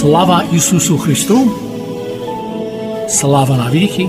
Слава Ісусу Христу! Слава навіки!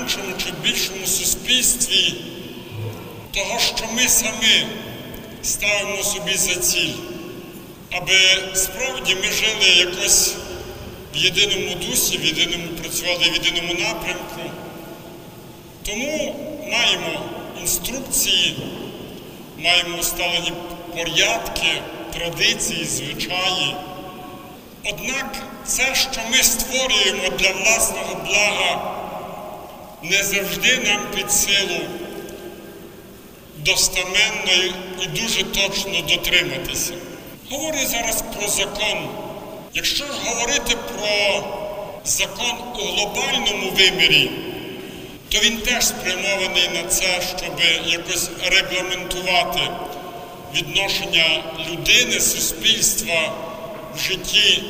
Меншому чи більшому суспільстві того, що ми самі ставимо собі за ціль, аби справді ми жили якось в єдиному дусі, в єдиному працювали в єдиному напрямку. Тому маємо інструкції, маємо усталені порядки, традиції, звичаї. Однак це, що ми створюємо для власного блага, не завжди нам під силу достаменно і дуже точно дотриматися. Говорю зараз про закон. Якщо ж говорити про закон у глобальному вимірі, то він теж спрямований на це, щоб якось регламентувати відношення людини, суспільства в житті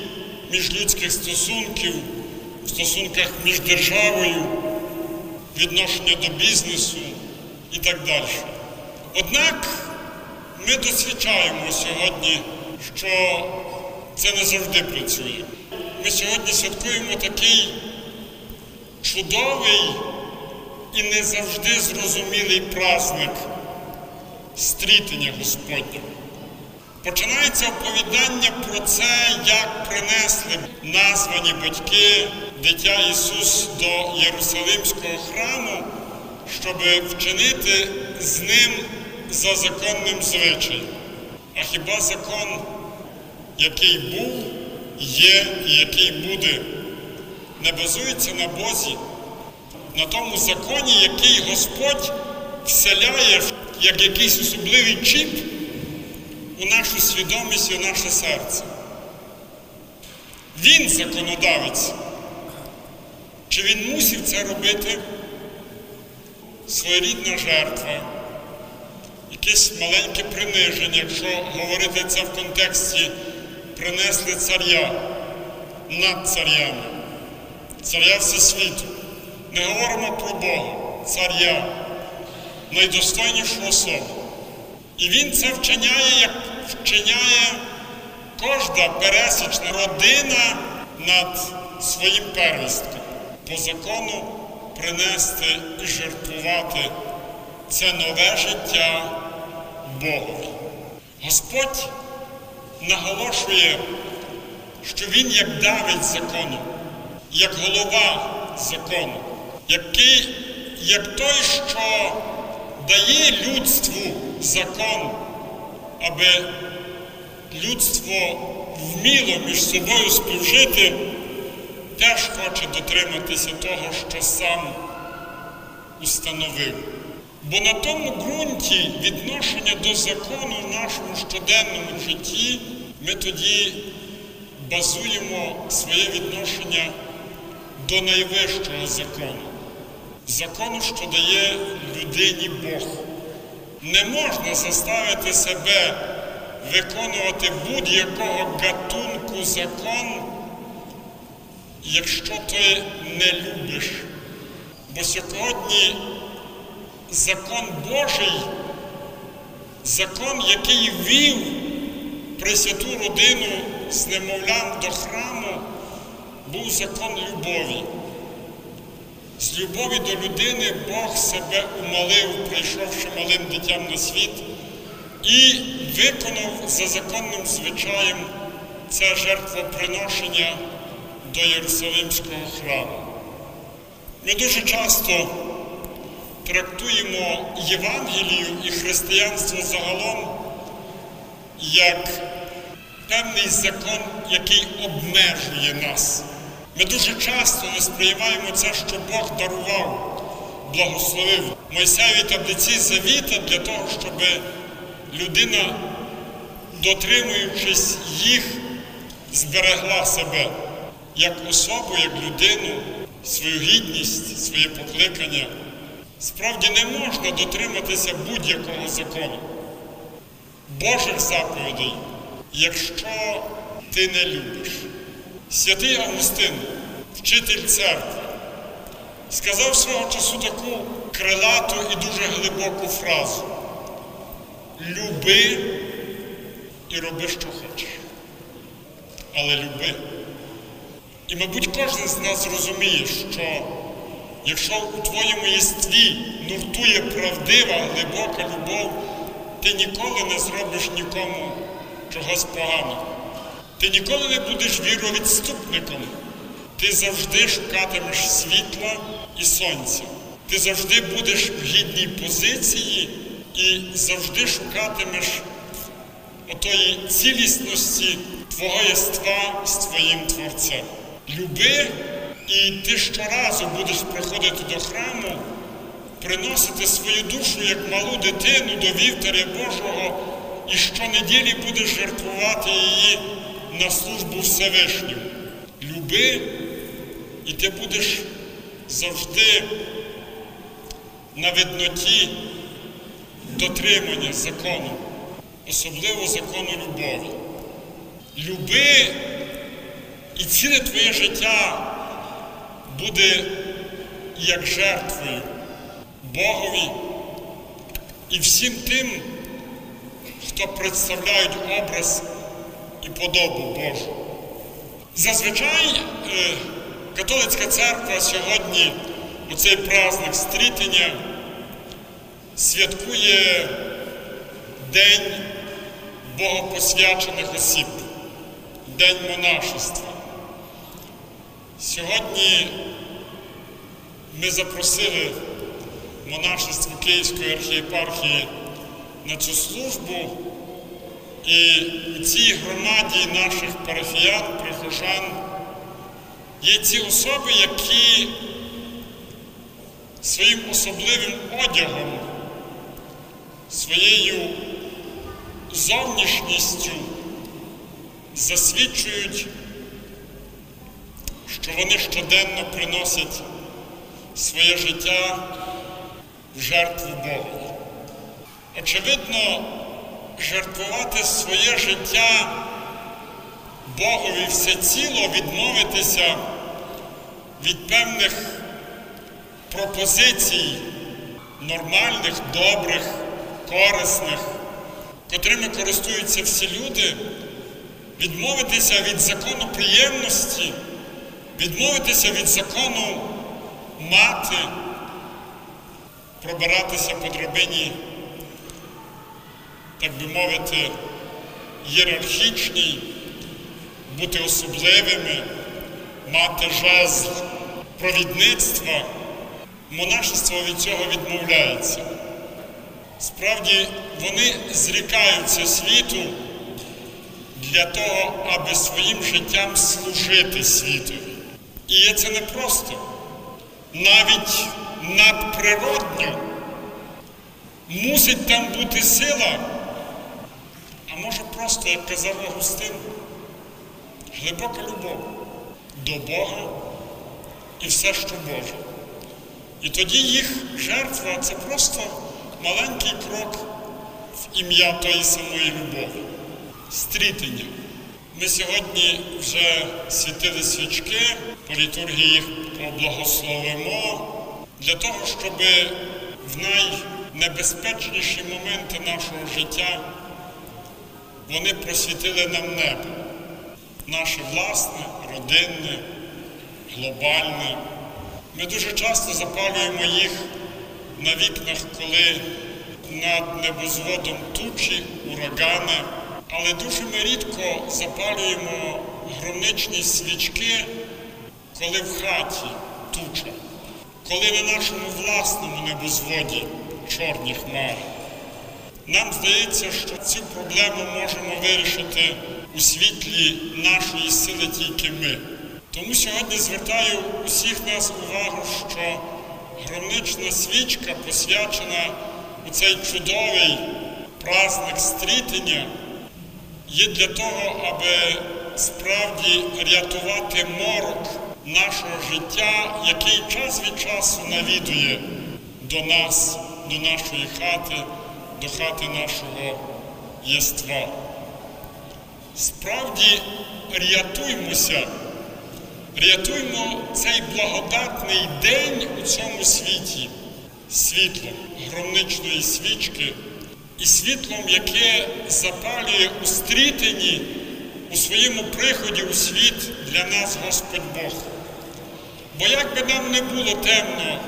міжлюдських стосунків, в стосунках між державою, відношення до бізнесу і так далі. Однак ми досвідчаємо сьогодні, що це не завжди працює. Ми сьогодні святкуємо такий чудовий і не завжди зрозумілий праздник стрітення Господнього. Починається оповідання про це, як принесли названі батьки дитя Ісус до Єрусалимського храму, щоб вчинити з ним за законним звичаєм. А хіба закон, який був, є і який буде, не базується на Бозі, на тому законі, який Господь вселяє як якийсь особливий чіп у нашу свідомість і у наше серце. Він законодавець. Чи він мусив це робити? Своєрідна жертва, якесь маленьке приниження, якщо говорити це в контексті принесли царя над царями, царя Всесвіту. Не говоримо про Бога, царя, найдостойнішу особу. І він це вчиняє, як вчиняє кожна пересічна родина над своїм первістком. По закону принести і жертвувати це нове життя Богові. Господь наголошує, що Він як давить закону, як голова закону, який, як той, що дає людству закон, аби людство вміло між собою співжити, теж хоче дотриматися того, що сам установив. Бо на тому ґрунті відношення до закону в нашому щоденному житті ми тоді базуємо своє відношення до найвищого закону, закону, що дає людині Бог. Не можна заставити себе виконувати будь-якого гатунку думку, закон, якщо ти не любиш. Бо сьогодні закон Божий, закон, який вів Пресвяту родину з немовлям до храму, був закон любові. З любові до людини Бог себе умалив, прийшовши малим дитям на світ, і виконав за законним звичаєм це жертвоприношення до Єрусалимського храму. Ми дуже часто трактуємо Євангелію і християнство загалом як певний закон, який обмежує нас. Ми дуже часто не сприймаємо це, що Бог дарував, благословив Мойсеєві таблиці завіта для того, щоб людина, дотримуючись їх, зберегла себе як особу, як людину, свою гідність, своє покликання. Справді не можна дотриматися будь-якого закону, Божих заповідей, якщо ти не любиш. Святий Августин, вчитель церкви, сказав свого часу таку крилату і дуже глибоку фразу: Люби і роби, що хочеш. Але люби. І, мабуть, кожен з нас розуміє, що якщо у твоєму єстві нуртує правдива, глибока любов, ти ніколи не зробиш нікому чогось поганого. Ти ніколи не будеш віровідступником. Ти завжди шукатимеш світла і сонця. Ти завжди будеш в гідній позиції і завжди шукатимеш отої цілісності твого єства з твоїм Творцем. Люби, і ти щоразу будеш приходити до храму, приносити свою душу як малу дитину до вівтаря Божого, і щонеділі будеш жертвувати її на службу Всевишньому. Люби, і ти будеш завжди на видноті дотримання закону, особливо закону любові. Люби, і ціле твоє життя буде як жертвою Богові і всім тим, хто представляють образ і подобу Божу. Зазвичай е, католицька церква сьогодні у цей праздник стрітення святкує День богопосвячених осіб, День монашества. Сьогодні ми запросили монашество Київської архієпархії на цю службу. І у цій громаді наших парафіян, прихожан є ці особи, які своїм особливим одягом, своєю зовнішністю засвідчують, що вони щоденно приносять своє життя в жертву Богу. Очевидно, жертвувати своє життя Богові всеціло відмовитися від певних пропозицій нормальних, добрих, корисних, котрими користуються всі люди, відмовитися від закону приємності, відмовитися від закону мати, пробиратися по драбині так би мовити, ієрархічній, бути особливими, мати жезл провідництва, монашество від цього відмовляється. Справді, вони зрікаються світу для того, аби своїм життям служити світові. І є це не просто, навіть надприродньо мусить там бути сила. А може просто, як казав Августин, глибока любов до Бога і все, що Боже. І тоді їх жертва це просто маленький крок в ім'я тої самої любові, стрітення. Ми сьогодні вже світили свічки, по літургії їх поблагословимо для того, щоб в найнебезпечніші моменти нашого життя вони просвітили нам небо, наше власне, родинне, глобальне. Ми дуже часто запалюємо їх на вікнах, коли над небозводом тучі, урагани, але дуже ми рідко запалюємо громничні свічки, коли в хаті туча, коли на нашому власному небозводі чорні хмари. Нам здається, що цю проблему можемо вирішити у світлі нашої сили тільки ми. Тому сьогодні звертаю усіх нас увагу, що громнична свічка посвячена у цей чудовий праздник стрітення, є для того, аби справді рятувати морок нашого життя, який час від часу навідує до нас, до нашої хати, до хати нашого єства. Справді рятуймося, рятуймо цей благодатний день у цьому світі світлом громничної свічки і світлом, яке запалює у стрітині у своєму приході у світ для нас Господь Бог. Бо як би нам не було темно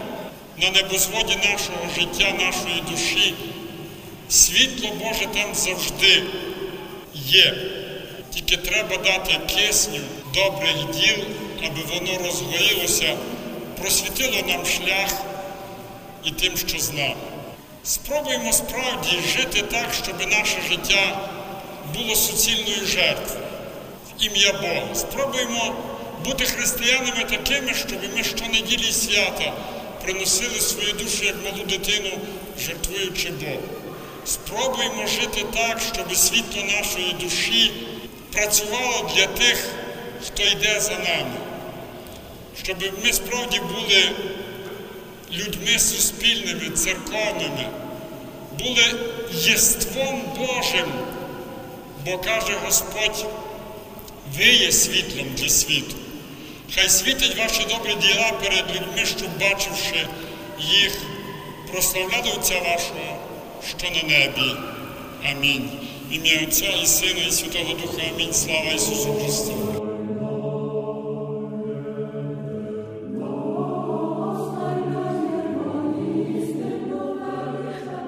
на небозводі нашого життя, нашої душі, світло Боже там завжди є. Тільки треба дати кисню добрих діл, аби воно розгоїлося, просвітило нам шлях і тим, що з нами. Спробуємо справді жити так, щоб наше життя було суцільною жертвою ім'я Бога. Спробуємо бути християнами такими, щоб ми щонеділі свята приносили свою душу як малу дитину, жертвуючи Богу. Спробуємо жити так, щоб світло нашої душі працювало для тих, хто йде за нами, щоб ми справді були людьми суспільними, церковними, були єством Божим, бо каже Господь, ви є світлом для світу. Хай світять ваші добрі діла перед людьми, щоб, бачивши їх, прославляли Отця вашого, що на небі. Амінь. В ім'я Отця і Сина, і Святого Духа. Амінь. Слава Ісусу Христу.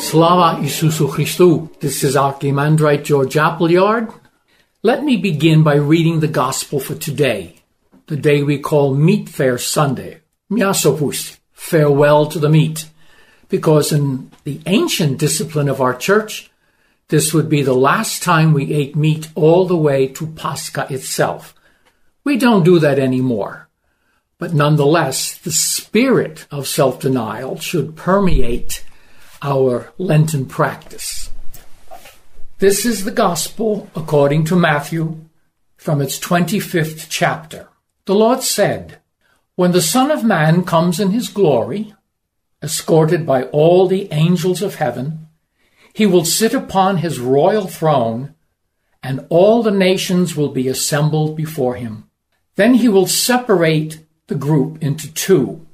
Slava Isusu Christu. This is Archimandrite George Appleyard. Let me begin by reading the Gospel for today, the day we call Meat Fair Sunday. Miasopus, farewell to the meat. Because in the ancient discipline of our church, this would be the last time we ate meat all the way to Pascha itself. We don't do that anymore. But nonetheless, the spirit of self-denial should permeate our Lenten practice. This is the Gospel according to Matthew from its 25th chapter. The Lord said, When the Son of Man comes in his glory, escorted by all the angels of heaven, he will sit upon his royal throne, and all the nations will be assembled before him. Then he will separate the group into two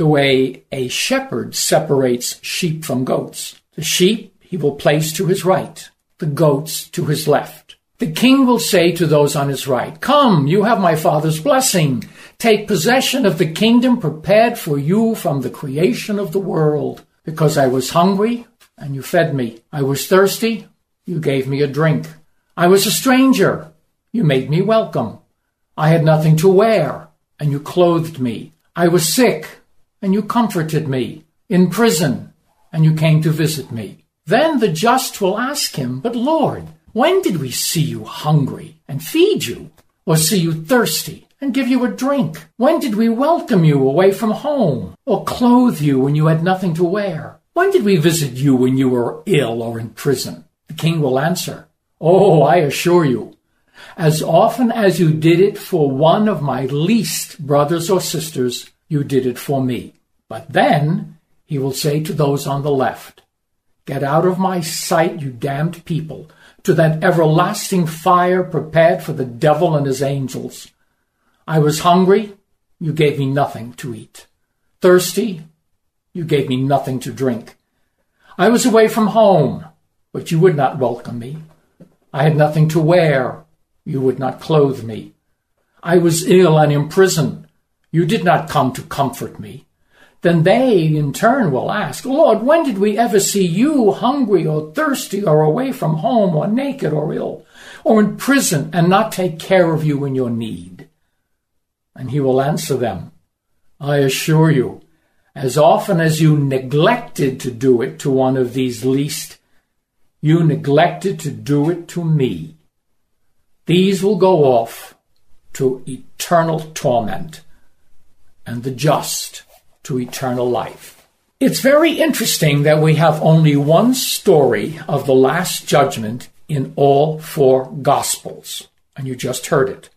the way a shepherd separates sheep from goats. The sheep he will place to his right, the goats to his left. The king will say to those on his right, Come, you have my father's blessing. Take possession of the kingdom prepared for you from the creation of the world. Because I was hungry, and you fed me. I was thirsty, you gave me a drink. I was a stranger, you made me welcome. I had nothing to wear, and you clothed me. I was sick, and you comforted me, in prison, and you came to visit me. Then the just will ask him, But Lord, when did we see you hungry and feed you, or see you thirsty and give you a drink? When did we welcome you away from home or clothe you when you had nothing to wear? When did we visit you when you were ill or in prison? The king will answer, Oh, I assure you, as often as you did it for one of my least brothers or sisters, you did it for me. But then he will say to those on the left, Get out of my sight, you damned people, to that everlasting fire prepared for the devil and his angels. I was hungry, you gave me nothing to eat. Thirsty, you gave me nothing to drink. I was away from home, but you would not welcome me. I had nothing to wear, you would not clothe me. I was ill and in prison, you did not come to comfort me then they in turn will ask, Lord, when did we ever see you hungry or thirsty or away from home or naked or ill or in prison and not take care of you in your need? And he will answer them, I assure you, as often as you neglected to do it to one of these least, you neglected to do it to me. These will go off to eternal torment, and the just to eternal life. It's very interesting that we have only one story of the Last Judgment in all four Gospels, and you just heard it.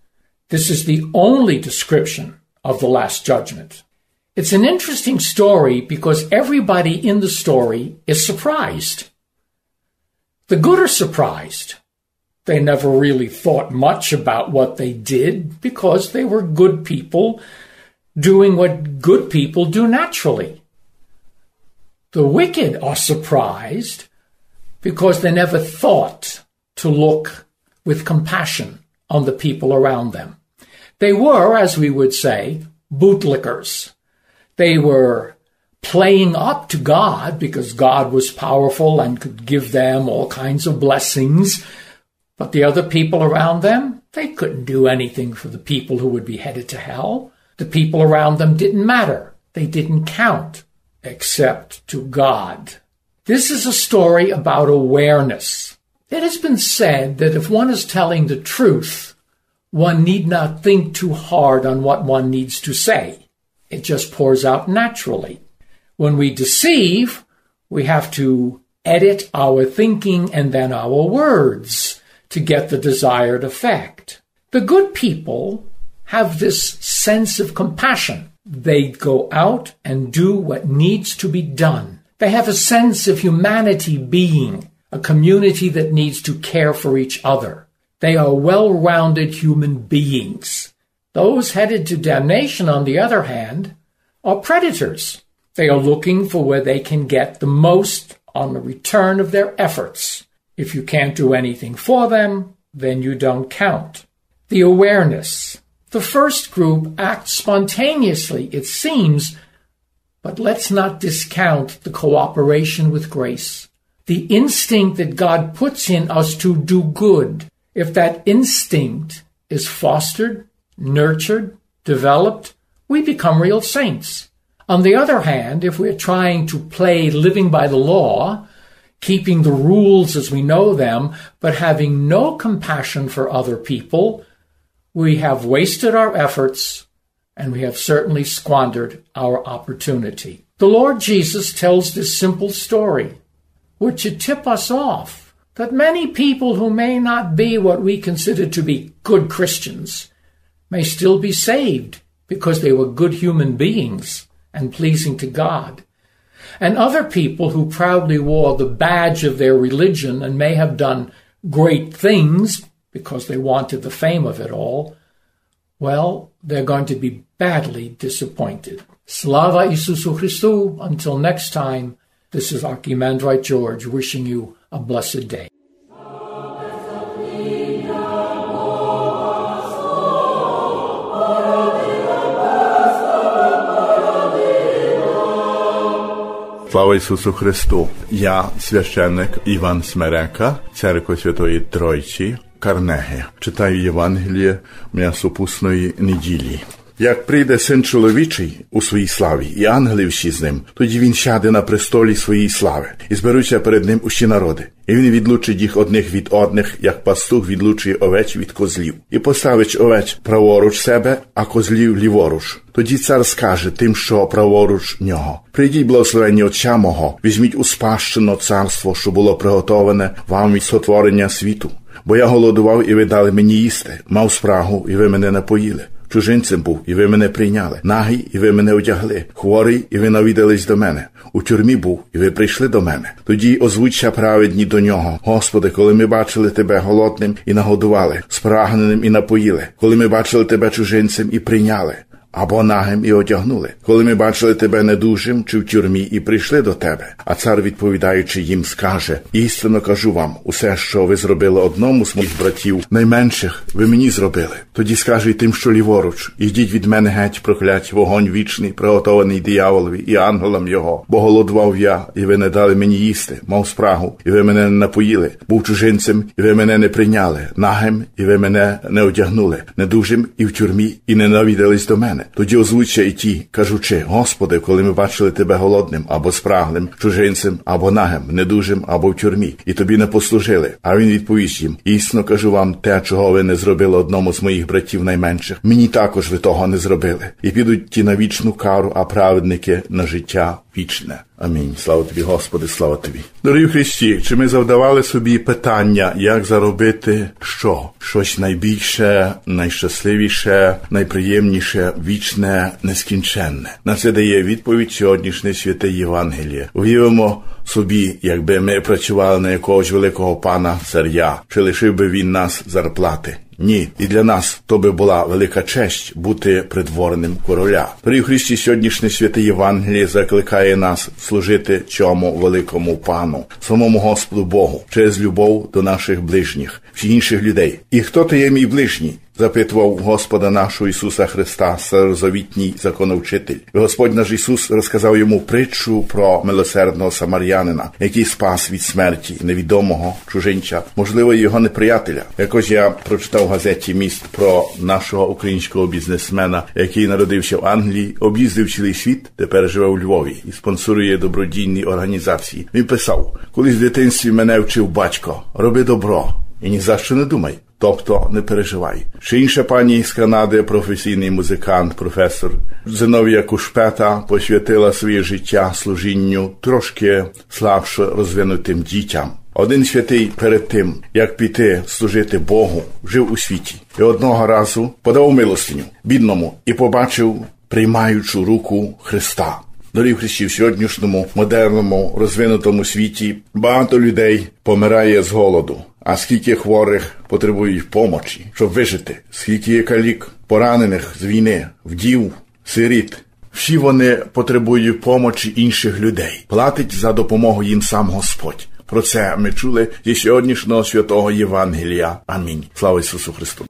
This is the only description of the Last Judgment. It's an interesting story because everybody in the story is surprised. The good are surprised. They never really thought much about what they did because they were good people doing what good people do naturally. The wicked are surprised because they never thought to look with compassion on the people around them. They were, as we would say, bootlickers. They were playing up to God because God was powerful and could give them all kinds of blessings. But the other people around them, they couldn't do anything for the people who would be headed to hell. The people around them didn't matter. They didn't count, except to God. This is a story about awareness. It has been said that if one is telling the truth, one need not think too hard on what one needs to say. It just pours out naturally. When we deceive, we have to edit our thinking and then our words to get the desired effect. The good people have this sense of compassion. They go out and do what needs to be done. They have a sense of humanity being a community that needs to care for each other. They are well rounded human beings. Those headed to damnation, on the other hand, are predators. They are looking for where they can get the most on the return of their efforts. If you can't do anything for them, then you don't count. The awareness, the first group acts spontaneously, it seems, but let's not discount the cooperation with grace. The instinct that God puts in us to do good, if that instinct is fostered, nurtured, developed, we become real saints. On the other hand, if we're trying to play living by the law, keeping the rules as we know them, but having no compassion for other people, we have wasted our efforts and we have certainly squandered our opportunity. The Lord Jesus tells this simple story, which should tip us off that many people who may not be what we consider to be good Christians may still be saved because they were good human beings and pleasing to God. And other people who proudly wore the badge of their religion and may have done great things because they wanted the fame of it all, well, they're going to be badly disappointed. Slava Isusu Christu. Until next time, this is Archimandrite George wishing you a blessed day. Slava Isusu Chrystu! Ja, świeszczenek Ivan Smereka, Cerkwy Świętej Trojci, Карнеги. Читаю Євангеліє м'ясопусної неділі. Як прийде син чоловічий у своїй славі, і ангели всі з ним, тоді він сяде на престолі своєї слави, і зберуться перед ним усі народи. І він відлучить їх одних від одних, як пастух відлучує овець від козлів, і поставить овець праворуч себе, а козлів ліворуч. Тоді цар скаже тим, що праворуч нього: Прийдіть, благословенні Отця мого, візьміть у спадщину царство, що було приготоване вам від сотворення світу. Бо я голодував, і ви дали мені їсти, мав спрагу, і ви мене напоїли. Чужинцем був, і ви мене прийняли, нагий, і ви мене одягли, хворий, і ви навідались до мене. У тюрмі був, і ви прийшли до мене. Тоді озвучся праведні до нього. Господи, коли ми бачили тебе голодним і нагодували, спрагненим і напоїли, коли ми бачили тебе чужинцем і прийняли або нагим і одягнули, коли ми бачили тебе недужим чи в тюрмі і прийшли до тебе. А цар, відповідаючи їм, скаже: Істинно кажу вам, усе, що ви зробили одному з моїх братів, найменших ви мені зробили. Тоді скаже й тим, що ліворуч, ідіть від мене геть, проклять вогонь вічний, приготований дияволові і ангелам його, бо голодував я, і ви не дали мені їсти, мав спрагу, і ви мене не напоїли, був чужинцем, і ви мене не прийняли, нагим, і ви мене не одягнули, недужим і в тюрмі, і не навідались до мене мене. Тоді озвуча і ті, кажучи: Господи, коли ми бачили тебе голодним або спраглим, чужинцем, або нагим, недужим, або в тюрмі, і тобі не послужили. А він відповість їм: Існо кажу вам, те, чого ви не зробили одному з моїх братів найменших. Мені також ви того не зробили. І підуть ті на вічну кару, а праведники на життя вічне. Амінь. Слава тобі, Господи, слава тобі. Дорогі Христі, чи ми завдавали собі питання, як заробити що? Щось найбільше, найщасливіше, найприємніше, вічне, нескінченне. На це дає відповідь сьогоднішнє святе Євангеліє. Уявимо собі, якби ми працювали на якогось великого пана царя, чи лишив би він нас зарплати. Ні, і для нас то би була велика честь бути придворним короля. При Христі сьогоднішнє святе Євангеліє закликає нас служити цьому великому пану, самому Господу Богу, через любов до наших ближніх, всіх інших людей. І хто то є мій ближній? Запитував Господа нашого Ісуса Христа, старозавітній законовчитель. Господь наш Ісус розказав йому притчу про милосердного самарянина, який спас від смерті невідомого чужинця, можливо, його неприятеля. Якось я прочитав в газеті міст про нашого українського бізнесмена, який народився в Англії, об'їздив цілий світ, тепер живе у Львові і спонсорує добродійні організації. Він писав: колись в дитинстві мене вчив батько, роби добро і ні за що не думай. Тобто не переживай. Ще інша пані з Канади, професійний музикант, професор Зиновія Кушпета посвятила своє життя служінню трошки слабше розвинутим дітям. Один святий перед тим, як піти служити Богу, жив у світі, і одного разу подав милостиню бідному і побачив приймаючу руку Христа. Дорів Христі в сьогоднішньому модерному розвинутому світі багато людей помирає з голоду. А скільки хворих потребують помочі, щоб вижити, скільки є калік, поранених з війни, вдів, сиріт. Всі вони потребують помочі інших людей. Платить за допомогу їм сам Господь. Про це ми чули зі сьогоднішнього святого Євангелія. Амінь. Слава Ісусу Христу.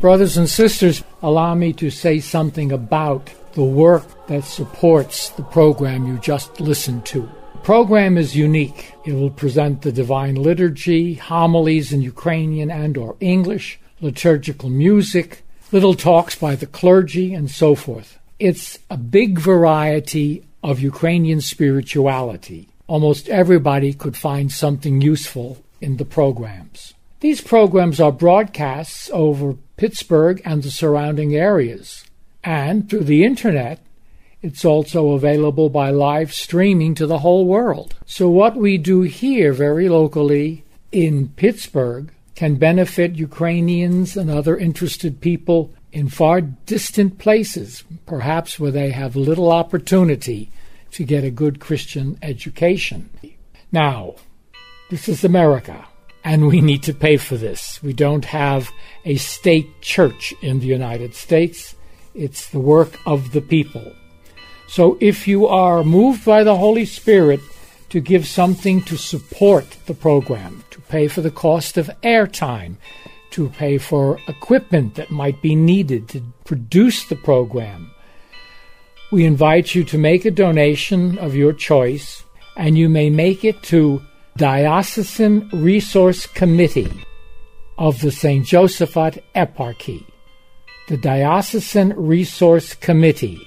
Brothers and sisters, allow me to say something about the work that supports the program you just listened to. Program is unique. It will present the Divine Liturgy, homilies in Ukrainian and or English, liturgical music, little talks by the clergy, and so forth. It's a big variety of Ukrainian spirituality. Almost everybody could find something useful in the programs. These programs are broadcasts over Pittsburgh and the surrounding areas. And through the internet, it's also available by live streaming to the whole world. So, what we do here very locally in Pittsburgh can benefit Ukrainians and other interested people in far distant places, perhaps where they have little opportunity to get a good Christian education. Now, this is America, and we need to pay for this. We don't have a state church in the United States, it's the work of the people. So if you are moved by the Holy Spirit to give something to support the program, to pay for the cost of airtime, to pay for equipment that might be needed to produce the program, we invite you to make a donation of your choice, and you may make it to Diocesan Resource Committee of the St. Josephat Eparchy. the Diocesan Resource Committee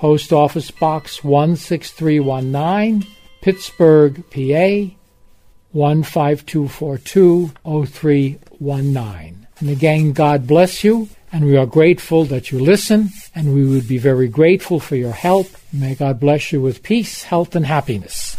Post Office Box 16319, Pittsburgh, PA 15242 0319. And again, God bless you, and we are grateful that you listen, and we would be very grateful for your help. May God bless you with peace, health, and happiness.